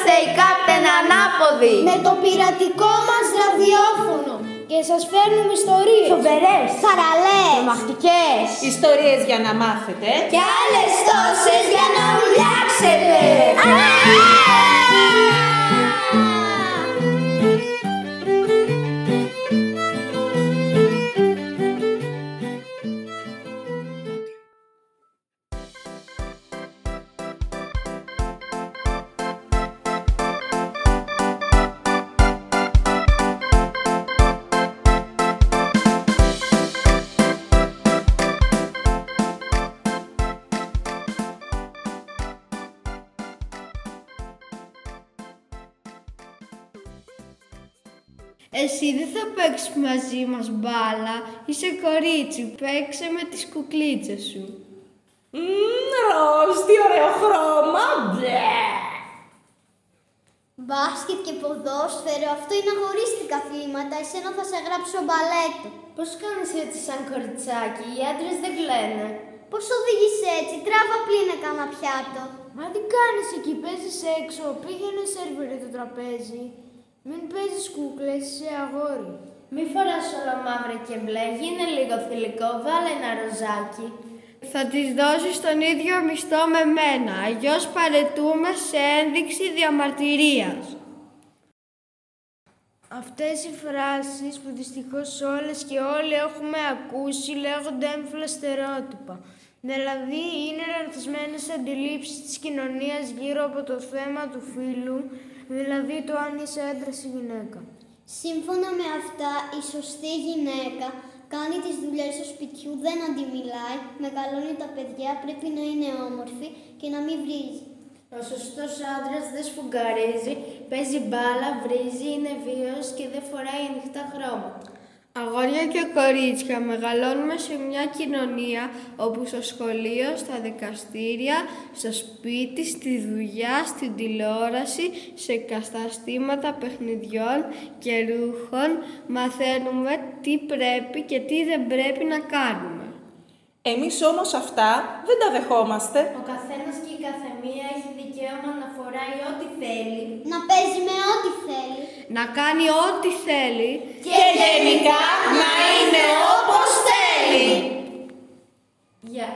είμαστε οι Κάπτεν Ανάποδοι. Με το πειρατικό μας ραδιόφωνο. Και σας φέρνουμε ιστορίες. Φοβερές, σαραλές. Τρομακτικές. Ιστορίες για να μάθετε. Και άλλες τόσες για να Εσύ δεν θα παίξεις μαζί μας μπάλα. Είσαι κορίτσι, παίξε με τις κουκλίτσες σου. Μμμ, ροζ, τι ωραίο χρώμα. Μπλε. Μπάσκετ και ποδόσφαιρο, αυτό είναι αγορίστικα αθλήματα. Εσένα θα σε γράψω μπαλέτο. Πώς κάνεις έτσι σαν κοριτσάκι, οι άντρες δεν κλαίνε. Πώς οδηγείς έτσι, τράβα πλήνε κάνα πιάτο. Μα τι κάνεις εκεί, παίζεις έξω, πήγαινε σερβιρε το τραπέζι. Μην παίζεις κούκλες, είσαι αγόρι. Μη φοράς όλα μαύρα και μπλε, γίνε λίγο θηλυκό, βάλε ένα ροζάκι. Θα της δώσεις τον ίδιο μισθό με μένα, αλλιώς παρετούμε σε ένδειξη διαμαρτυρίας. Αυτές οι φράσεις που δυστυχώς όλες και όλοι έχουμε ακούσει λέγονται έμφυλα στερεότυπα. Δηλαδή είναι λανθασμένες αντιλήψεις της κοινωνίας γύρω από το θέμα του φύλου, δηλαδή το αν είσαι άντρας ή γυναίκα. Σύμφωνα με αυτά, η σωστή γυναίκα κάνει τις δουλειές του σπιτιού, δεν αντιμιλάει, μεγαλώνει τα παιδιά, πρέπει να είναι όμορφη και να μην βρίζει. Ο σωστός άντρας δεν σφουγγαρίζει, παίζει μπάλα, βρίζει, είναι βίαιος και δεν φοράει ανοιχτά χρώματα. Αγόρια και κορίτσια μεγαλώνουμε σε μια κοινωνία όπου στο σχολείο, στα δικαστήρια, στο σπίτι, στη δουλειά, στην τηλεόραση, σε καταστήματα παιχνιδιών και ρούχων μαθαίνουμε τι πρέπει και τι δεν πρέπει να κάνουμε. Εμείς όμως αυτά δεν τα δεχόμαστε. Ο καθένας και η καθεμία έχει δικαίωμα να φοράει ό,τι θέλει, Να παίζει με ό,τι θέλει. να κάνει ό,τι θέλει Και γενικά να είναι όπως θέλει. Γεια.